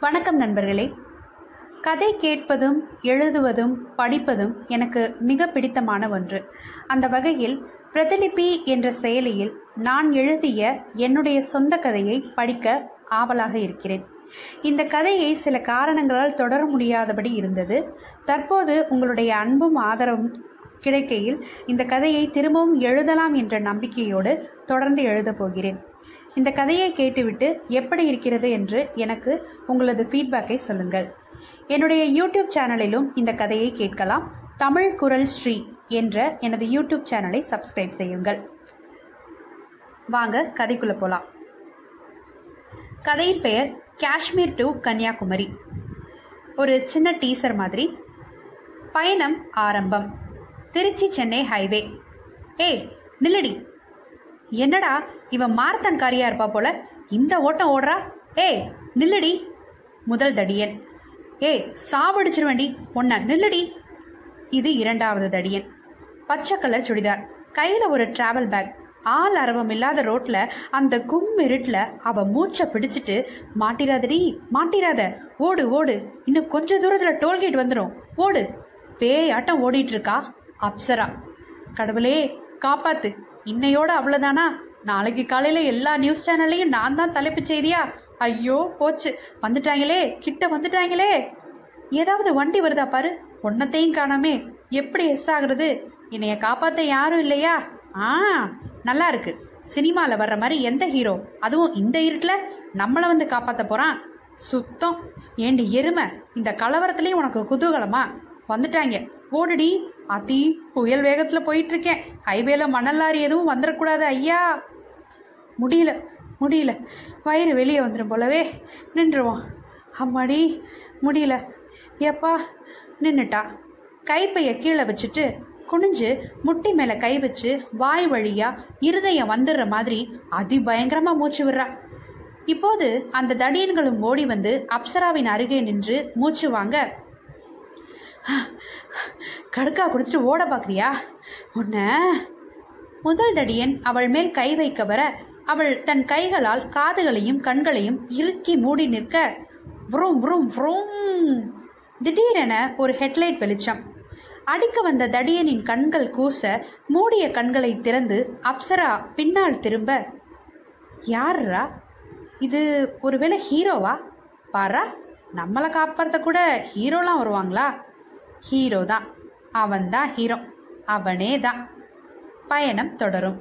வணக்கம் நண்பர்களே. கதை கேட்பதும் எழுதுவதும் படிப்பதும் எனக்கு மிக பிடித்தமான ஒன்று. அந்த வகையில் பிரதிலிபி என்ற செயலியில் நான் எழுதிய என்னுடைய சொந்த கதையை படிக்க ஆவலாக இருக்கிறேன். இந்த கதையை சில காரணங்களால் தொடர முடியாதபடி இருந்தது. தற்போது உங்களுடைய அன்பும் ஆதரவும் கிடைக்கையில் இந்த கதையை திரும்பவும் எழுதலாம் என்ற நம்பிக்கையோடு தொடர்ந்து எழுதப் போகிறேன். இந்த கதையை கேட்டுவிட்டு எப்படி இருக்கிறது என்று எனக்கு உங்களது ஃபீட்பேக்கை சொல்லுங்கள். என்னுடைய யூடியூப் சேனலிலும் இந்த கதையை கேட்கலாம். தமிழ் குரல் ஸ்ரீ என்ற எனது யூடியூப் சேனலை சப்ஸ்கிரைப் செய்யுங்கள். வாங்க கதைக்குள்ளே போகலாம் கதையின் பெயர் காஷ்மீர் டு கன்னியாகுமரி. ஒரு சின்ன டீசர் மாதிரி. பயணம் ஆரம்பம். திருச்சி சென்னை ஹைவே. ஏய் நில்லடி. என்னடா இவன் மாரத்தான் காரியா இருப்பா போல? இந்த ஓட்டம் ஓடுறா? ஏய் நில்லடி. முதல் தடியன். ஏய் சாவடிச்சிருவேண்டி ஒன்ன நில்லடி. இது இரண்டாவது தடியன். பச்சை கலர் சுடிதார். கையில் ஒரு டிராவல் பேக் ஆள் அரவம் இல்லாத ரோட்ல அந்த கும்மிருட்டில் அவ மூச்சை பிடிச்சிட்டு மாட்டிராதடி மாட்டிராத. ஓடு ஓடு. இன்னும் கொஞ்ச தூரத்துல டோல்கேட் வந்துடும் ஓடு. பேயாட்டம் ஓடிட்டு இருக்கா அப்சரா. கடவுளே காப்பாத்து. இன்னையோட அவ்வளோதானா நாளைக்கு காலையில எல்லா நியூஸ் சேனல்லையும் நான் தான் தலைப்பு செய்தியா? ஐயோ போச்சு. வந்துட்டாங்களே. கிட்ட வந்துட்டாங்களே. ஏதாவது வண்டி வருதா பாரு. ஒன்னத்தையும் காணாமே. எப்படி எஸ் ஆகுறது? என்னைய காப்பாத்த யாரும் இல்லையா? ஆ நல்லா இருக்கு. சினிமாவில் வர்ற மாதிரி எந்த ஹீரோ அதுவும் இந்த இருட்டில் நம்மளை வந்து காப்பாற்ற போகிறான் சுத்தம். ஏண்டி எருமை. இந்த கலவரத்துலேயும் உனக்கு குதூகலமா? வந்துட்டாங்க. ஓடுடி. அதி புயல் வேகத்தில் போயிட்டு இருக்கேன் ஹைவேல மணல் லாரி எதுவும் வந்துடக்கூடாது ஐயா. முடியல முடியல. வயிறு வெளியே வந்துடும் போலவே நின்றுவோம். அம்மாடி முடியல. ஏப்பா நின்றுட்டா கைப்பைய கீழே வச்சுட்டு குனிஞ்சு முட்டி மேலே கை வச்சு வாய் வழியா இருதயம் வந்துடுற மாதிரி அதிபயங்கரமா மூச்சு விடுறா. இப்போது அந்த தடியன்களும் ஓடி வந்து அப்சராவின் அருகே நின்று மூச்சு வாங்க கடுக்கா குடிச்சிட்டு ஓட பார்க்குறியா உன்ன முதல் தடியன் அவள் மேல் கை வைக்க வர அவள் தன் கைகளால் காதுகளையும் கண்களையும் இறுக்கி மூடி நிற்க vroom vroom vroom திடீரென ஒரு ஹெட்லைட் வெளிச்சம். அடிக்க வந்த தடியனின் கண்கள் கூச மூடிய கண்களை திறந்து அப்சரா பின்னால் திரும்ப யாருரா? இது ஒருவேளை ஹீரோவா? பாரா நம்மளை காப்பாற்ற கூட ஹீரோலாம் வருவாங்களா? ஹீரோ தான் அவன் தான் ஹீரோ. அவனே தான் பயணம் தொடரும்.